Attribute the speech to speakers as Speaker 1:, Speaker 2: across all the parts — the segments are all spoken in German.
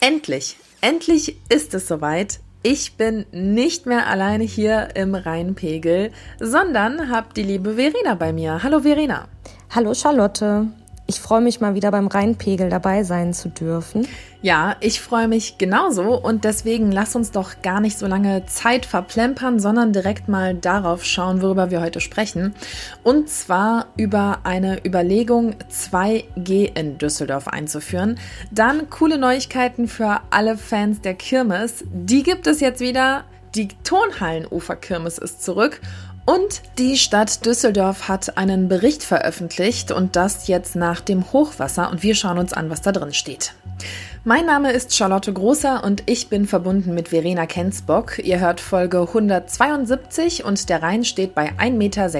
Speaker 1: Endlich, endlich ist es soweit. Ich bin nicht mehr alleine hier im Rheinpegel, sondern habe die liebe Verena bei mir. Hallo Verena.
Speaker 2: Hallo Charlotte. Ich freue mich mal wieder beim Rheinpegel dabei sein zu dürfen.
Speaker 1: Ja, ich freue mich genauso und deswegen lass uns doch gar nicht so lange Zeit verplempern, sondern direkt mal darauf schauen, worüber wir heute sprechen. Und zwar über eine Überlegung, 2G in Düsseldorf einzuführen. Dann coole Neuigkeiten für alle Fans der Kirmes. Die gibt es jetzt wieder. Die Tonhallenufer-Kirmes ist zurück und die Stadt Düsseldorf hat einen Bericht veröffentlicht und das jetzt nach dem Hochwasser und wir schauen uns an, was da drin steht. Mein Name ist Charlotte Großer und ich bin verbunden mit Verena Kensbock. Ihr hört Folge 172 und der Rhein steht bei 1,96
Speaker 3: Meter.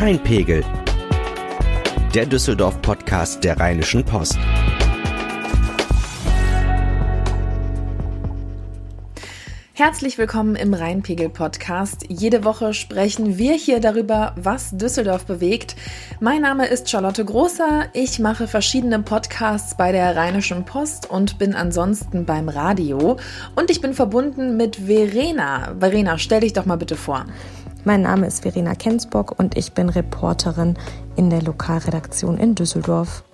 Speaker 3: Rheinpegel. Der Düsseldorf-Podcast der Rheinischen Post.
Speaker 1: Herzlich willkommen im Rheinpegel Podcast. Jede Woche sprechen wir hier darüber, was Düsseldorf bewegt. Mein Name ist Charlotte Großer. Ich mache verschiedene Podcasts bei der Rheinischen Post und bin ansonsten beim Radio. Und ich bin verbunden mit Verena. Verena, stell dich doch mal bitte vor.
Speaker 2: Mein Name ist Verena Kensbock und ich bin Reporterin in der Lokalredaktion in Düsseldorf.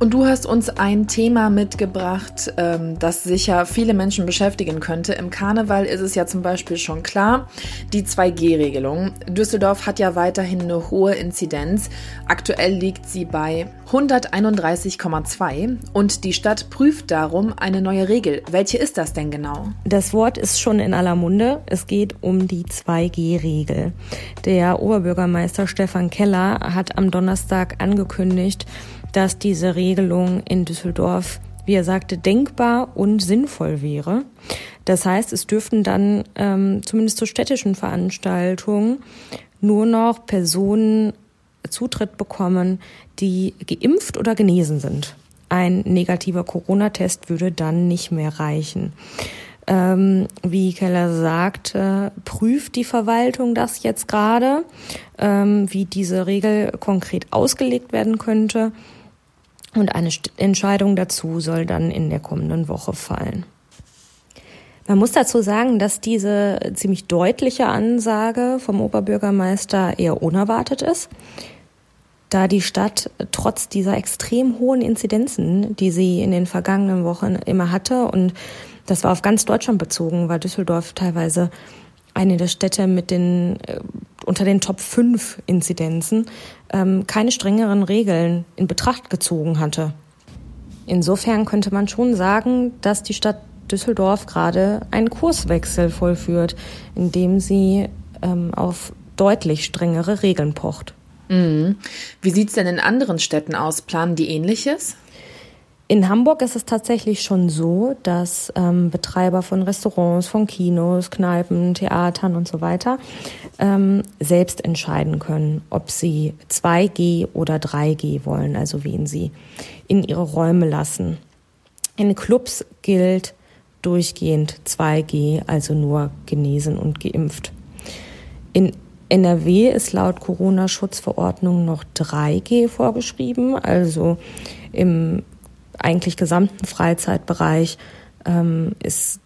Speaker 1: Und du hast uns ein Thema mitgebracht, ähm, das sicher viele Menschen beschäftigen könnte. Im Karneval ist es ja zum Beispiel schon klar, die 2G-Regelung. Düsseldorf hat ja weiterhin eine hohe Inzidenz. Aktuell liegt sie bei 131,2 und die Stadt prüft darum eine neue Regel. Welche ist das denn genau?
Speaker 2: Das Wort ist schon in aller Munde. Es geht um die 2G-Regel. Der Oberbürgermeister Stefan Keller hat am Donnerstag angekündigt, dass diese Regelung in Düsseldorf, wie er sagte, denkbar und sinnvoll wäre. Das heißt, es dürften dann ähm, zumindest zu städtischen Veranstaltungen nur noch Personen Zutritt bekommen, die geimpft oder genesen sind. Ein negativer Corona-Test würde dann nicht mehr reichen. Ähm, wie Keller sagte, prüft die Verwaltung das jetzt gerade, ähm, wie diese Regel konkret ausgelegt werden könnte. Und eine Entscheidung dazu soll dann in der kommenden Woche fallen. Man muss dazu sagen, dass diese ziemlich deutliche Ansage vom Oberbürgermeister eher unerwartet ist, da die Stadt trotz dieser extrem hohen Inzidenzen, die sie in den vergangenen Wochen immer hatte, und das war auf ganz Deutschland bezogen, war Düsseldorf teilweise eine der Städte mit den äh, unter den Top 5 Inzidenzen ähm, keine strengeren Regeln in Betracht gezogen hatte. Insofern könnte man schon sagen, dass die Stadt Düsseldorf gerade einen Kurswechsel vollführt, indem sie ähm, auf deutlich strengere Regeln pocht.
Speaker 1: Mhm. Wie sieht es denn in anderen Städten aus? Planen die ähnliches?
Speaker 2: In Hamburg ist es tatsächlich schon so, dass ähm, Betreiber von Restaurants, von Kinos, Kneipen, Theatern und so weiter ähm, selbst entscheiden können, ob sie 2G oder 3G wollen, also wen sie in ihre Räume lassen. In Clubs gilt durchgehend 2G, also nur genesen und geimpft. In NRW ist laut Corona-Schutzverordnung noch 3G vorgeschrieben, also im eigentlich gesamten Freizeitbereich ähm, ist,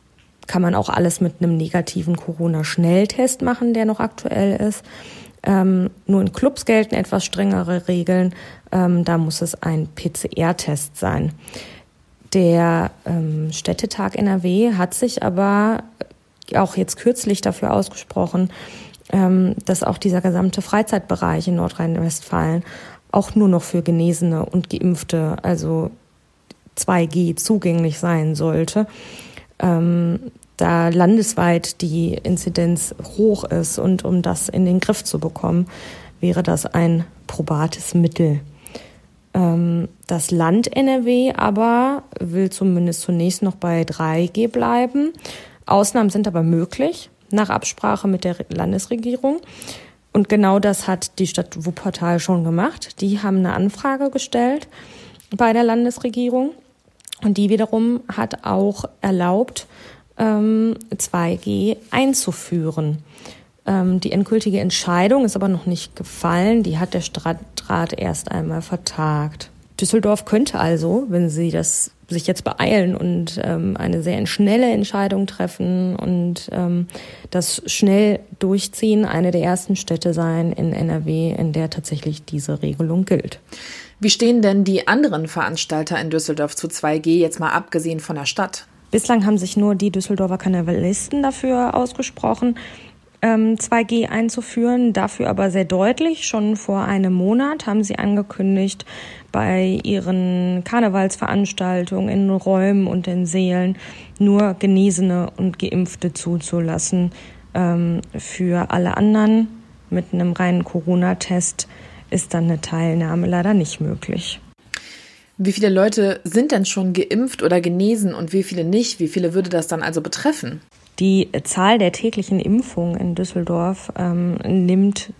Speaker 2: kann man auch alles mit einem negativen Corona-Schnelltest machen, der noch aktuell ist. Ähm, nur in Clubs gelten etwas strengere Regeln. Ähm, da muss es ein PCR-Test sein. Der ähm, Städtetag NRW hat sich aber auch jetzt kürzlich dafür ausgesprochen, ähm, dass auch dieser gesamte Freizeitbereich in Nordrhein-Westfalen auch nur noch für Genesene und Geimpfte, also 2G zugänglich sein sollte, ähm, da landesweit die Inzidenz hoch ist und um das in den Griff zu bekommen, wäre das ein probates Mittel. Ähm, das Land NRW aber will zumindest zunächst noch bei 3G bleiben. Ausnahmen sind aber möglich, nach Absprache mit der Landesregierung. Und genau das hat die Stadt Wuppertal schon gemacht. Die haben eine Anfrage gestellt bei der Landesregierung und die wiederum hat auch erlaubt, ähm, 2G einzuführen. Ähm, die endgültige Entscheidung ist aber noch nicht gefallen. Die hat der Stadtrat erst einmal vertagt. Düsseldorf könnte also, wenn sie das sich jetzt beeilen und ähm, eine sehr schnelle Entscheidung treffen und ähm, das schnell durchziehen, eine der ersten Städte sein in NRW, in der tatsächlich diese Regelung gilt.
Speaker 1: Wie stehen denn die anderen Veranstalter in Düsseldorf zu 2G, jetzt mal abgesehen von der Stadt?
Speaker 2: Bislang haben sich nur die Düsseldorfer Karnevalisten dafür ausgesprochen. 2G ähm, einzuführen. Dafür aber sehr deutlich. Schon vor einem Monat haben sie angekündigt, bei ihren Karnevalsveranstaltungen in Räumen und in Seelen nur Genesene und Geimpfte zuzulassen. Ähm, für alle anderen mit einem reinen Corona-Test ist dann eine Teilnahme leider nicht möglich.
Speaker 1: Wie viele Leute sind denn schon geimpft oder genesen und wie viele nicht? Wie viele würde das dann also betreffen?
Speaker 2: Die Zahl der täglichen Impfungen in Düsseldorf ähm, nimmt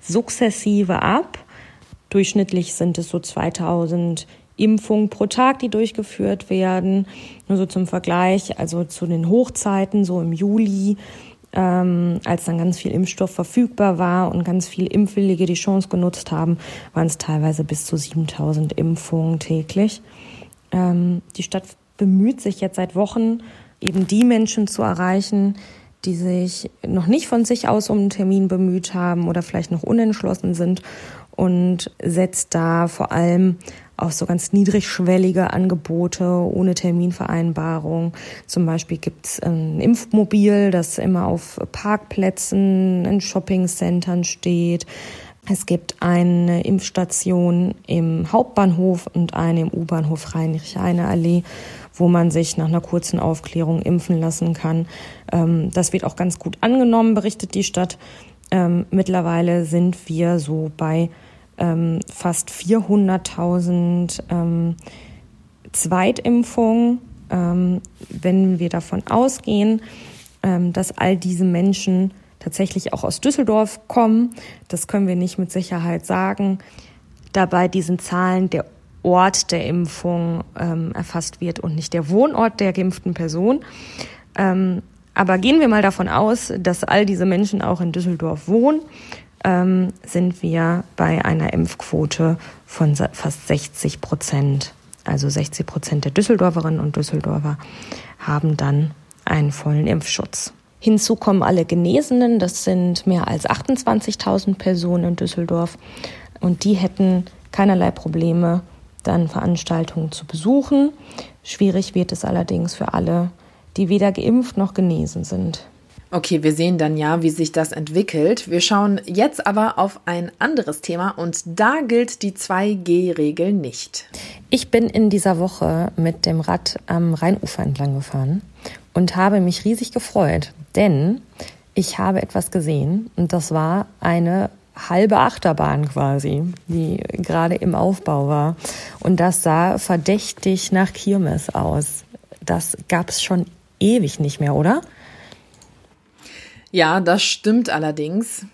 Speaker 2: sukzessive ab. Durchschnittlich sind es so 2000 Impfungen pro Tag, die durchgeführt werden. Nur so zum Vergleich, also zu den Hochzeiten, so im Juli, ähm, als dann ganz viel Impfstoff verfügbar war und ganz viele Impfwillige die Chance genutzt haben, waren es teilweise bis zu 7000 Impfungen täglich. Ähm, die Stadt bemüht sich jetzt seit Wochen eben die Menschen zu erreichen, die sich noch nicht von sich aus um einen Termin bemüht haben oder vielleicht noch unentschlossen sind und setzt da vor allem auf so ganz niedrigschwellige Angebote ohne Terminvereinbarung. Zum Beispiel gibt's ein Impfmobil, das immer auf Parkplätzen, in Shoppingcentern steht. Es gibt eine Impfstation im Hauptbahnhof und eine im U-Bahnhof Heinrich-Heine-Allee wo man sich nach einer kurzen Aufklärung impfen lassen kann. Ähm, das wird auch ganz gut angenommen, berichtet die Stadt. Ähm, mittlerweile sind wir so bei ähm, fast 400.000 ähm, Zweitimpfungen. Ähm, wenn wir davon ausgehen, ähm, dass all diese Menschen tatsächlich auch aus Düsseldorf kommen, das können wir nicht mit Sicherheit sagen. Dabei diesen Zahlen der Ort der Impfung ähm, erfasst wird und nicht der Wohnort der geimpften Person. Ähm, aber gehen wir mal davon aus, dass all diese Menschen auch in Düsseldorf wohnen, ähm, sind wir bei einer Impfquote von fast 60 Prozent. Also 60 Prozent der Düsseldorferinnen und Düsseldorfer haben dann einen vollen Impfschutz. Hinzu kommen alle Genesenen, das sind mehr als 28.000 Personen in Düsseldorf und die hätten keinerlei Probleme, dann Veranstaltungen zu besuchen. Schwierig wird es allerdings für alle, die weder geimpft noch genesen sind.
Speaker 1: Okay, wir sehen dann ja, wie sich das entwickelt. Wir schauen jetzt aber auf ein anderes Thema und da gilt die 2G-Regel nicht.
Speaker 2: Ich bin in dieser Woche mit dem Rad am Rheinufer entlang gefahren und habe mich riesig gefreut, denn ich habe etwas gesehen und das war eine halbe Achterbahn quasi, die gerade im Aufbau war. Und das sah verdächtig nach Kirmes aus. Das gab es schon ewig nicht mehr, oder?
Speaker 1: Ja, das stimmt allerdings.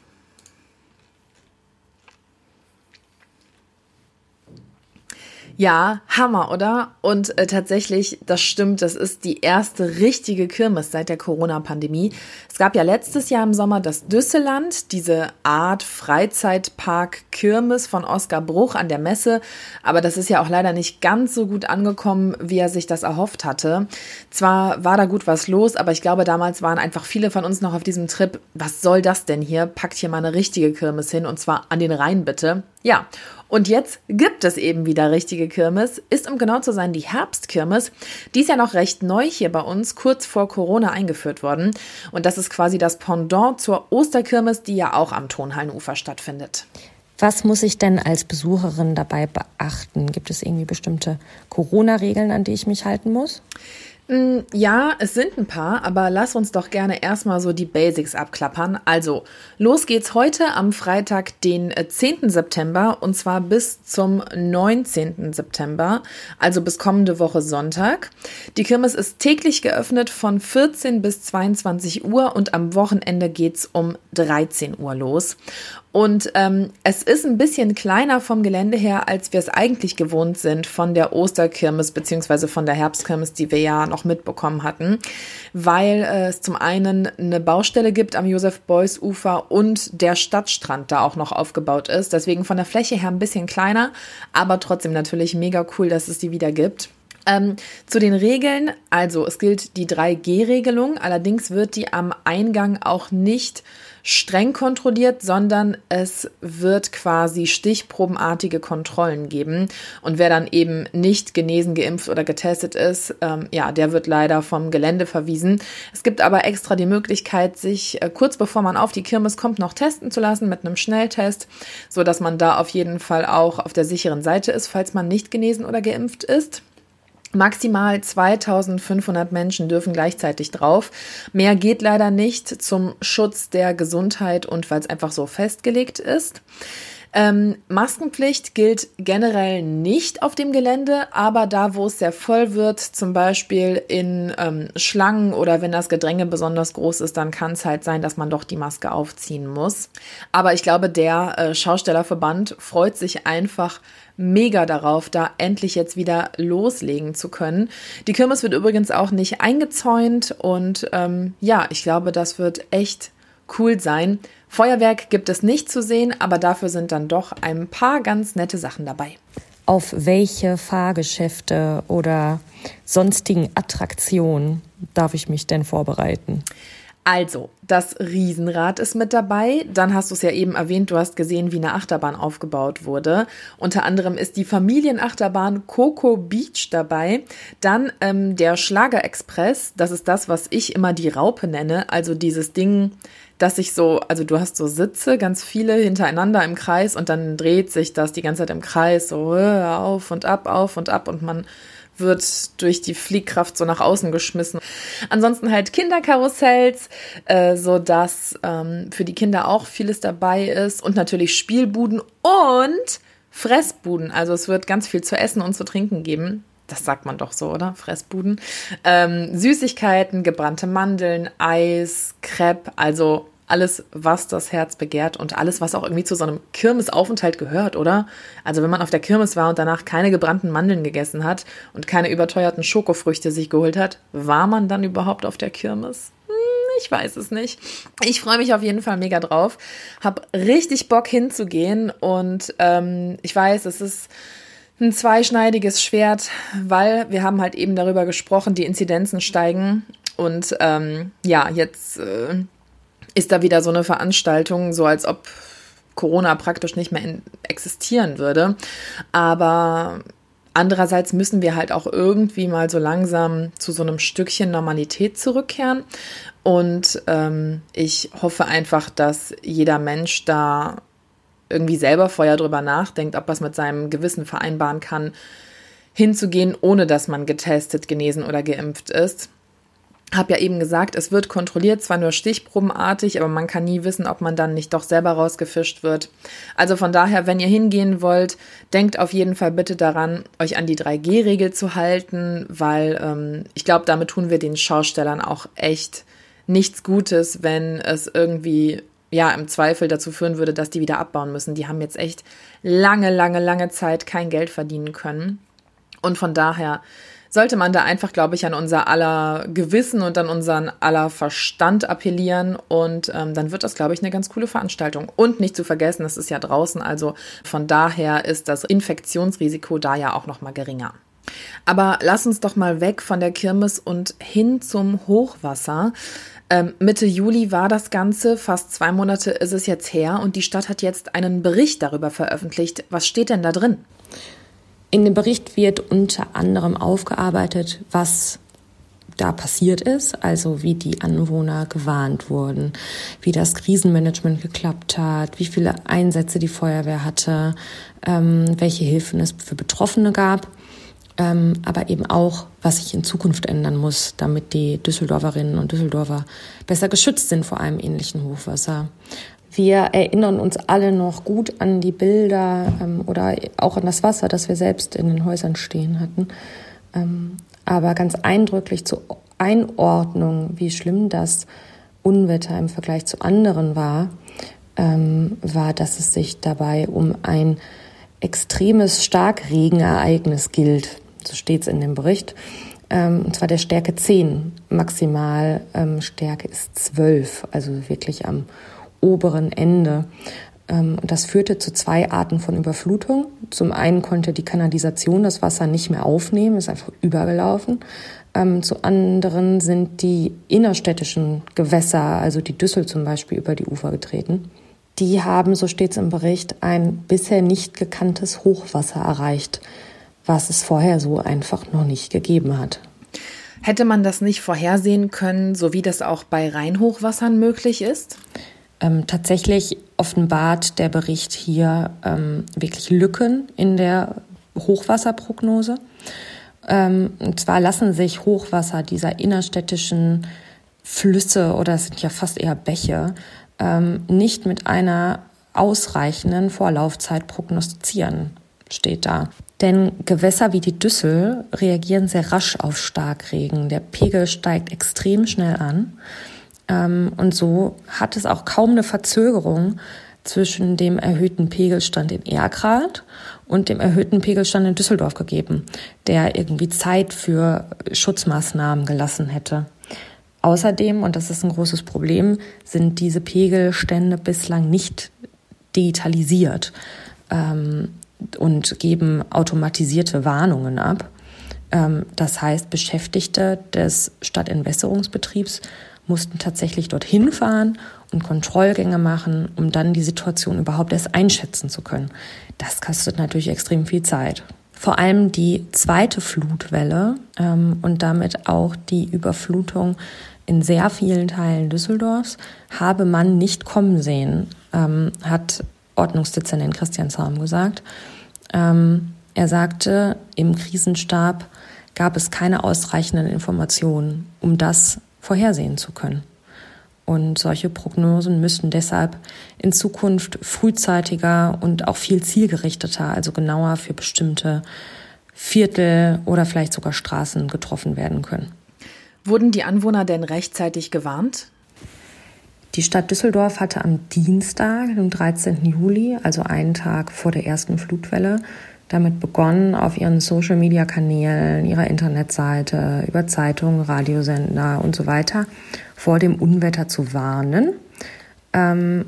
Speaker 1: Ja, Hammer, oder? Und äh, tatsächlich, das stimmt, das ist die erste richtige Kirmes seit der Corona-Pandemie. Es gab ja letztes Jahr im Sommer das Düsseland, diese Art Freizeitpark-Kirmes von Oskar Bruch an der Messe. Aber das ist ja auch leider nicht ganz so gut angekommen, wie er sich das erhofft hatte. Zwar war da gut was los, aber ich glaube, damals waren einfach viele von uns noch auf diesem Trip. Was soll das denn hier? Packt hier mal eine richtige Kirmes hin und zwar an den Rhein bitte. Ja, und jetzt gibt es eben wieder richtige Kirmes, ist um genau zu sein die Herbstkirmes. Die ist ja noch recht neu hier bei uns, kurz vor Corona eingeführt worden. Und das ist quasi das Pendant zur Osterkirmes, die ja auch am Tonhallenufer stattfindet.
Speaker 2: Was muss ich denn als Besucherin dabei beachten? Gibt es irgendwie bestimmte Corona-Regeln, an die ich mich halten muss?
Speaker 1: Mm, ja, es sind ein paar, aber lass uns doch gerne erstmal so die Basics abklappern. Also, los geht's heute am Freitag, den 10. Äh, September und zwar bis zum 19. September, also bis kommende Woche Sonntag. Die Kirmes ist täglich geöffnet von 14 bis 22 Uhr und am Wochenende geht's um 13 Uhr los. Und ähm, es ist ein bisschen kleiner vom Gelände her, als wir es eigentlich gewohnt sind von der Osterkirmes beziehungsweise von der Herbstkirmes, die wir ja noch mitbekommen hatten, weil äh, es zum einen eine Baustelle gibt am Josef-Beuys-Ufer und der Stadtstrand da auch noch aufgebaut ist. Deswegen von der Fläche her ein bisschen kleiner, aber trotzdem natürlich mega cool, dass es die wieder gibt. Ähm, zu den Regeln, also es gilt die 3G-Regelung, allerdings wird die am Eingang auch nicht streng kontrolliert, sondern es wird quasi stichprobenartige Kontrollen geben. Und wer dann eben nicht genesen, geimpft oder getestet ist, ähm, ja, der wird leider vom Gelände verwiesen. Es gibt aber extra die Möglichkeit, sich äh, kurz bevor man auf die Kirmes kommt, noch testen zu lassen mit einem Schnelltest, so dass man da auf jeden Fall auch auf der sicheren Seite ist, falls man nicht genesen oder geimpft ist. Maximal 2500 Menschen dürfen gleichzeitig drauf. Mehr geht leider nicht zum Schutz der Gesundheit und weil es einfach so festgelegt ist. Ähm, Maskenpflicht gilt generell nicht auf dem Gelände, aber da, wo es sehr voll wird, zum Beispiel in ähm, Schlangen oder wenn das Gedränge besonders groß ist, dann kann es halt sein, dass man doch die Maske aufziehen muss. Aber ich glaube, der äh, Schaustellerverband freut sich einfach mega darauf, da endlich jetzt wieder loslegen zu können. Die Kirmes wird übrigens auch nicht eingezäunt und ähm, ja, ich glaube, das wird echt cool sein. Feuerwerk gibt es nicht zu sehen, aber dafür sind dann doch ein paar ganz nette Sachen dabei.
Speaker 2: Auf welche Fahrgeschäfte oder sonstigen Attraktionen darf ich mich denn vorbereiten?
Speaker 1: Also, das Riesenrad ist mit dabei. Dann hast du es ja eben erwähnt, du hast gesehen, wie eine Achterbahn aufgebaut wurde. Unter anderem ist die Familienachterbahn Coco Beach dabei. Dann ähm, der Schlager Express. Das ist das, was ich immer die Raupe nenne. Also dieses Ding, dass sich so, also du hast so Sitze, ganz viele hintereinander im Kreis und dann dreht sich das die ganze Zeit im Kreis so äh, auf und ab, auf und ab und man wird durch die Fliehkraft so nach außen geschmissen. Ansonsten halt Kinderkarussells, äh, so dass ähm, für die Kinder auch vieles dabei ist und natürlich Spielbuden und Fressbuden. Also es wird ganz viel zu essen und zu trinken geben. Das sagt man doch so, oder? Fressbuden. Ähm, Süßigkeiten, gebrannte Mandeln, Eis, Crepe, also alles, was das Herz begehrt und alles, was auch irgendwie zu so einem Kirmesaufenthalt gehört, oder? Also wenn man auf der Kirmes war und danach keine gebrannten Mandeln gegessen hat und keine überteuerten Schokofrüchte sich geholt hat, war man dann überhaupt auf der Kirmes? Hm, ich weiß es nicht. Ich freue mich auf jeden Fall mega drauf. Hab richtig Bock hinzugehen und ähm, ich weiß, es ist ein zweischneidiges Schwert, weil wir haben halt eben darüber gesprochen, die Inzidenzen steigen und ähm, ja, jetzt äh, ist da wieder so eine Veranstaltung, so als ob Corona praktisch nicht mehr existieren würde. Aber andererseits müssen wir halt auch irgendwie mal so langsam zu so einem Stückchen Normalität zurückkehren. Und ähm, ich hoffe einfach, dass jeder Mensch da irgendwie selber vorher drüber nachdenkt, ob es mit seinem Gewissen vereinbaren kann, hinzugehen, ohne dass man getestet, genesen oder geimpft ist habe ja eben gesagt, es wird kontrolliert, zwar nur stichprobenartig, aber man kann nie wissen, ob man dann nicht doch selber rausgefischt wird. Also von daher, wenn ihr hingehen wollt, denkt auf jeden Fall bitte daran, euch an die 3G-Regel zu halten, weil ähm, ich glaube, damit tun wir den Schaustellern auch echt nichts Gutes, wenn es irgendwie ja im Zweifel dazu führen würde, dass die wieder abbauen müssen. Die haben jetzt echt lange, lange, lange Zeit kein Geld verdienen können. Und von daher sollte man da einfach, glaube ich, an unser aller Gewissen und an unseren aller Verstand appellieren. Und ähm, dann wird das, glaube ich, eine ganz coole Veranstaltung. Und nicht zu vergessen, es ist ja draußen, also von daher ist das Infektionsrisiko da ja auch noch mal geringer. Aber lass uns doch mal weg von der Kirmes und hin zum Hochwasser. Ähm, Mitte Juli war das Ganze, fast zwei Monate ist es jetzt her und die Stadt hat jetzt einen Bericht darüber veröffentlicht. Was steht denn da drin?
Speaker 2: In dem Bericht wird unter anderem aufgearbeitet, was da passiert ist, also wie die Anwohner gewarnt wurden, wie das Krisenmanagement geklappt hat, wie viele Einsätze die Feuerwehr hatte, ähm, welche Hilfen es für Betroffene gab, ähm, aber eben auch, was sich in Zukunft ändern muss, damit die Düsseldorferinnen und Düsseldorfer besser geschützt sind vor einem ähnlichen Hochwasser. Wir erinnern uns alle noch gut an die Bilder ähm, oder auch an das Wasser, das wir selbst in den Häusern stehen hatten. Ähm, aber ganz eindrücklich zur Einordnung, wie schlimm das Unwetter im Vergleich zu anderen war, ähm, war, dass es sich dabei um ein extremes Starkregenereignis gilt. So steht es in dem Bericht. Ähm, und zwar der Stärke 10. Maximal ähm, Stärke ist 12, also wirklich am oberen Ende. Ähm, das führte zu zwei Arten von Überflutung. Zum einen konnte die Kanalisation das Wasser nicht mehr aufnehmen, ist einfach übergelaufen. Ähm, zu anderen sind die innerstädtischen Gewässer, also die Düssel zum Beispiel, über die Ufer getreten. Die haben, so steht es im Bericht, ein bisher nicht gekanntes Hochwasser erreicht, was es vorher so einfach noch nicht gegeben hat.
Speaker 1: Hätte man das nicht vorhersehen können, so wie das auch bei Rheinhochwassern möglich ist?
Speaker 2: Ähm, tatsächlich offenbart der Bericht hier ähm, wirklich Lücken in der Hochwasserprognose. Ähm, und zwar lassen sich Hochwasser dieser innerstädtischen Flüsse oder es sind ja fast eher Bäche ähm, nicht mit einer ausreichenden Vorlaufzeit prognostizieren, steht da. Denn Gewässer wie die Düssel reagieren sehr rasch auf Starkregen. Der Pegel steigt extrem schnell an. Ähm, und so hat es auch kaum eine Verzögerung zwischen dem erhöhten Pegelstand in Erkrath und dem erhöhten Pegelstand in Düsseldorf gegeben, der irgendwie Zeit für Schutzmaßnahmen gelassen hätte. Außerdem, und das ist ein großes Problem, sind diese Pegelstände bislang nicht digitalisiert ähm, und geben automatisierte Warnungen ab. Ähm, das heißt, Beschäftigte des Stadtentwässerungsbetriebs mussten tatsächlich dorthin fahren und Kontrollgänge machen, um dann die Situation überhaupt erst einschätzen zu können. Das kostet natürlich extrem viel Zeit. Vor allem die zweite Flutwelle ähm, und damit auch die Überflutung in sehr vielen Teilen Düsseldorfs habe man nicht kommen sehen, ähm, hat Ordnungsdezernent Christian Zaum gesagt. Ähm, er sagte, im Krisenstab gab es keine ausreichenden Informationen, um das vorhersehen zu können. Und solche Prognosen müssten deshalb in Zukunft frühzeitiger und auch viel zielgerichteter, also genauer für bestimmte Viertel oder vielleicht sogar Straßen getroffen werden können.
Speaker 1: Wurden die Anwohner denn rechtzeitig gewarnt?
Speaker 2: Die Stadt Düsseldorf hatte am Dienstag, dem 13. Juli, also einen Tag vor der ersten Flutwelle, damit begonnen, auf ihren Social-Media-Kanälen, ihrer Internetseite, über Zeitungen, Radiosender und so weiter vor dem Unwetter zu warnen. Ähm,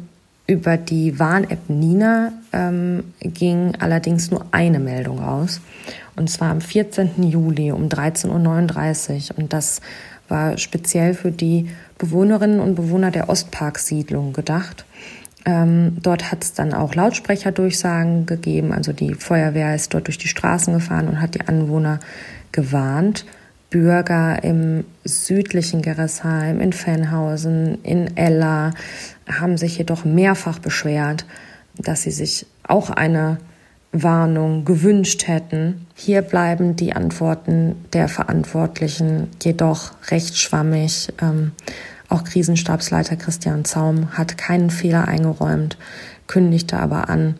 Speaker 2: über die Warn-App Nina ähm, ging allerdings nur eine Meldung raus. Und zwar am 14. Juli um 13.39 Uhr. Und das war speziell für die Bewohnerinnen und Bewohner der Ostparksiedlung gedacht. Ähm, dort hat es dann auch Lautsprecherdurchsagen gegeben. Also die Feuerwehr ist dort durch die Straßen gefahren und hat die Anwohner gewarnt. Bürger im südlichen Gerresheim, in Fenhausen, in Ella haben sich jedoch mehrfach beschwert, dass sie sich auch eine Warnung gewünscht hätten. Hier bleiben die Antworten der Verantwortlichen jedoch recht schwammig. Ähm, auch Krisenstabsleiter Christian Zaum hat keinen Fehler eingeräumt, kündigte aber an,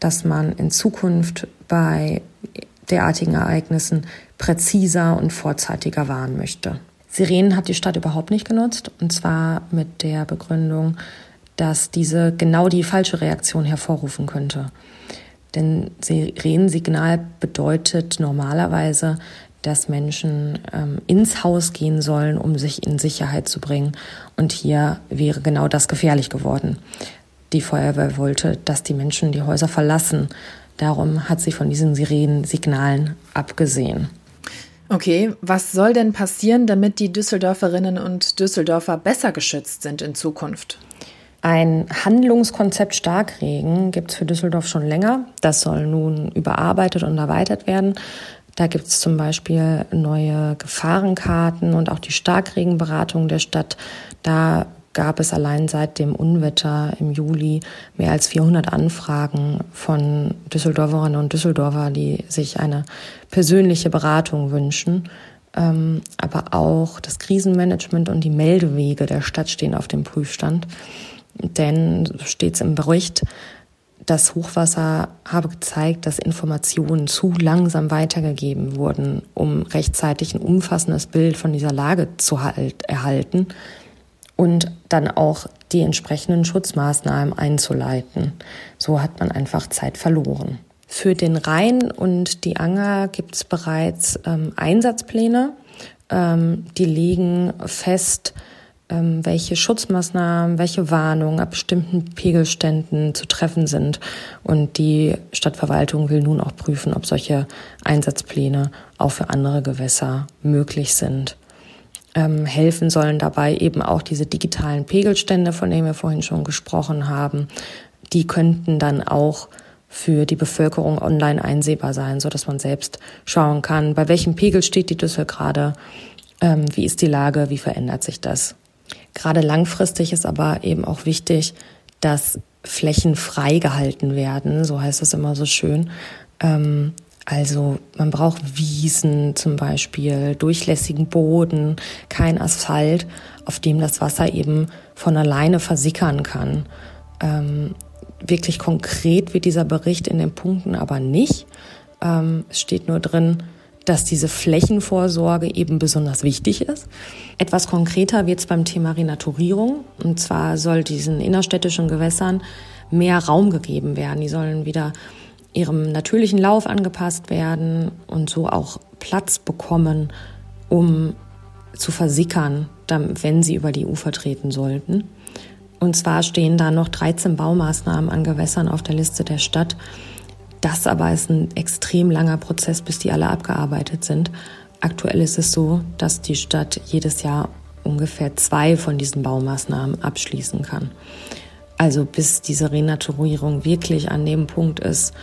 Speaker 2: dass man in Zukunft bei derartigen Ereignissen präziser und vorzeitiger warnen möchte. Sirenen hat die Stadt überhaupt nicht genutzt, und zwar mit der Begründung, dass diese genau die falsche Reaktion hervorrufen könnte. Denn Sirenensignal bedeutet normalerweise, dass Menschen ähm, ins Haus gehen sollen, um sich in Sicherheit zu bringen. Und hier wäre genau das gefährlich geworden. Die Feuerwehr wollte, dass die Menschen die Häuser verlassen. Darum hat sie von diesen Sirenensignalen abgesehen.
Speaker 1: Okay, was soll denn passieren, damit die Düsseldorferinnen und Düsseldorfer besser geschützt sind in Zukunft?
Speaker 2: Ein Handlungskonzept Starkregen gibt es für Düsseldorf schon länger. Das soll nun überarbeitet und erweitert werden. Da gibt es zum Beispiel neue Gefahrenkarten und auch die Starkregenberatung der Stadt. Da gab es allein seit dem Unwetter im Juli mehr als 400 Anfragen von Düsseldorferinnen und Düsseldorfer, die sich eine persönliche Beratung wünschen. Ähm, aber auch das Krisenmanagement und die Meldewege der Stadt stehen auf dem Prüfstand. Denn, so steht es im Bericht, das Hochwasser habe gezeigt, dass Informationen zu langsam weitergegeben wurden, um rechtzeitig ein umfassendes Bild von dieser Lage zu halt, erhalten und dann auch die entsprechenden Schutzmaßnahmen einzuleiten. So hat man einfach Zeit verloren. Für den Rhein und die Anger gibt es bereits ähm, Einsatzpläne. Ähm, die legen fest, ähm, welche Schutzmaßnahmen, welche Warnungen ab bestimmten Pegelständen zu treffen sind. Und die Stadtverwaltung will nun auch prüfen, ob solche Einsatzpläne auch für andere Gewässer möglich sind. Ähm, helfen sollen dabei eben auch diese digitalen Pegelstände, von denen wir vorhin schon gesprochen haben. Die könnten dann auch für die Bevölkerung online einsehbar sein, so dass man selbst schauen kann, bei welchem Pegel steht die Düssel gerade, ähm, wie ist die Lage, wie verändert sich das. Gerade langfristig ist aber eben auch wichtig, dass Flächen freigehalten werden, so heißt es immer so schön. Ähm, also man braucht Wiesen zum Beispiel, durchlässigen Boden, kein Asphalt, auf dem das Wasser eben von alleine versickern kann. Ähm, wirklich konkret wird dieser Bericht in den Punkten aber nicht. Ähm, es steht nur drin, dass diese Flächenvorsorge eben besonders wichtig ist. Etwas konkreter wird es beim Thema Renaturierung. Und zwar soll diesen innerstädtischen Gewässern mehr Raum gegeben werden. Die sollen wieder ihrem natürlichen Lauf angepasst werden und so auch Platz bekommen, um zu versickern, wenn sie über die Ufer treten sollten. Und zwar stehen da noch 13 Baumaßnahmen an Gewässern auf der Liste der Stadt. Das aber ist ein extrem langer Prozess, bis die alle abgearbeitet sind. Aktuell ist es so, dass die Stadt jedes Jahr ungefähr zwei von diesen Baumaßnahmen abschließen kann. Also bis diese Renaturierung wirklich an dem Punkt ist,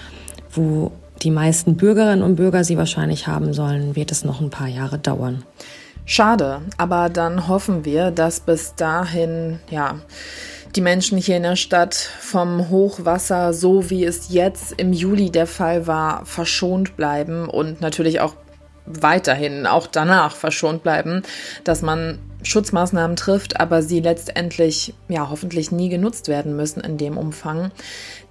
Speaker 2: wo die meisten Bürgerinnen und Bürger sie wahrscheinlich haben sollen, wird es noch ein paar Jahre dauern.
Speaker 1: Schade, aber dann hoffen wir, dass bis dahin, ja, die Menschen hier in der Stadt vom Hochwasser, so wie es jetzt im Juli der Fall war, verschont bleiben und natürlich auch weiterhin, auch danach verschont bleiben, dass man Schutzmaßnahmen trifft, aber sie letztendlich ja hoffentlich nie genutzt werden müssen in dem Umfang.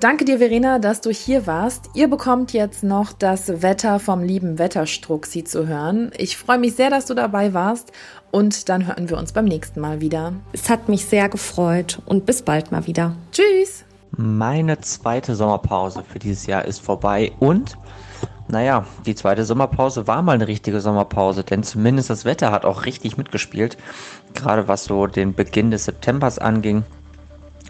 Speaker 1: Danke dir, Verena, dass du hier warst. Ihr bekommt jetzt noch das Wetter vom lieben Wetterstruck sie zu hören. Ich freue mich sehr, dass du dabei warst und dann hören wir uns beim nächsten Mal wieder.
Speaker 2: Es hat mich sehr gefreut und bis bald mal wieder.
Speaker 1: Tschüss.
Speaker 4: Meine zweite Sommerpause für dieses Jahr ist vorbei und naja, die zweite Sommerpause war mal eine richtige Sommerpause, denn zumindest das Wetter hat auch richtig mitgespielt. Gerade was so den Beginn des Septembers anging.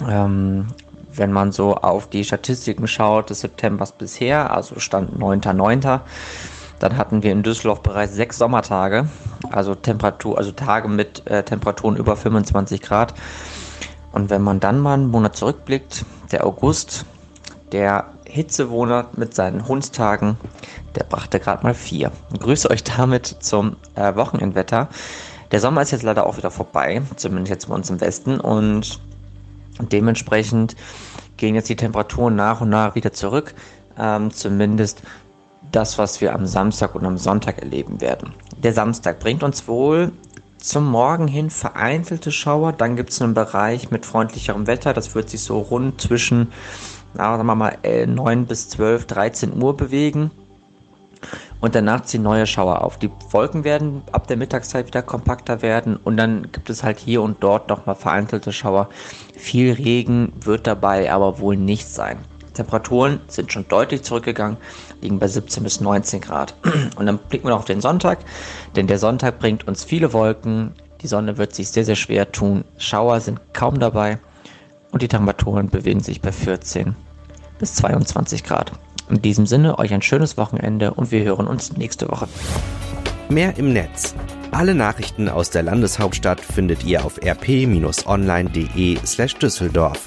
Speaker 4: Ähm, wenn man so auf die Statistiken schaut des Septembers bisher, also Stand 9.9., dann hatten wir in Düsseldorf bereits sechs Sommertage, also Temperatur, also Tage mit äh, Temperaturen über 25 Grad. Und wenn man dann mal einen Monat zurückblickt, der August, der Hitzewohner mit seinen Hundstagen, der brachte gerade mal vier. Grüße euch damit zum äh, Wochenendwetter. Der Sommer ist jetzt leider auch wieder vorbei, zumindest jetzt bei uns im Westen. Und dementsprechend gehen jetzt die Temperaturen nach und nach wieder zurück. Ähm, zumindest das, was wir am Samstag und am Sonntag erleben werden. Der Samstag bringt uns wohl zum Morgen hin vereinzelte Schauer. Dann gibt es einen Bereich mit freundlicherem Wetter. Das wird sich so rund zwischen na, sagen wir mal, 9 bis 12, 13 Uhr bewegen. Und danach ziehen neue Schauer auf. Die Wolken werden ab der Mittagszeit wieder kompakter werden und dann gibt es halt hier und dort nochmal vereinzelte Schauer. Viel Regen wird dabei aber wohl nicht sein. Temperaturen sind schon deutlich zurückgegangen, liegen bei 17 bis 19 Grad. Und dann blicken wir noch auf den Sonntag, denn der Sonntag bringt uns viele Wolken. Die Sonne wird sich sehr, sehr schwer tun. Schauer sind kaum dabei und die Temperaturen bewegen sich bei 14 bis 22 Grad. In diesem Sinne euch ein schönes Wochenende und wir hören uns nächste Woche.
Speaker 3: Mehr im Netz. Alle Nachrichten aus der Landeshauptstadt findet ihr auf rp-online.de slash Düsseldorf.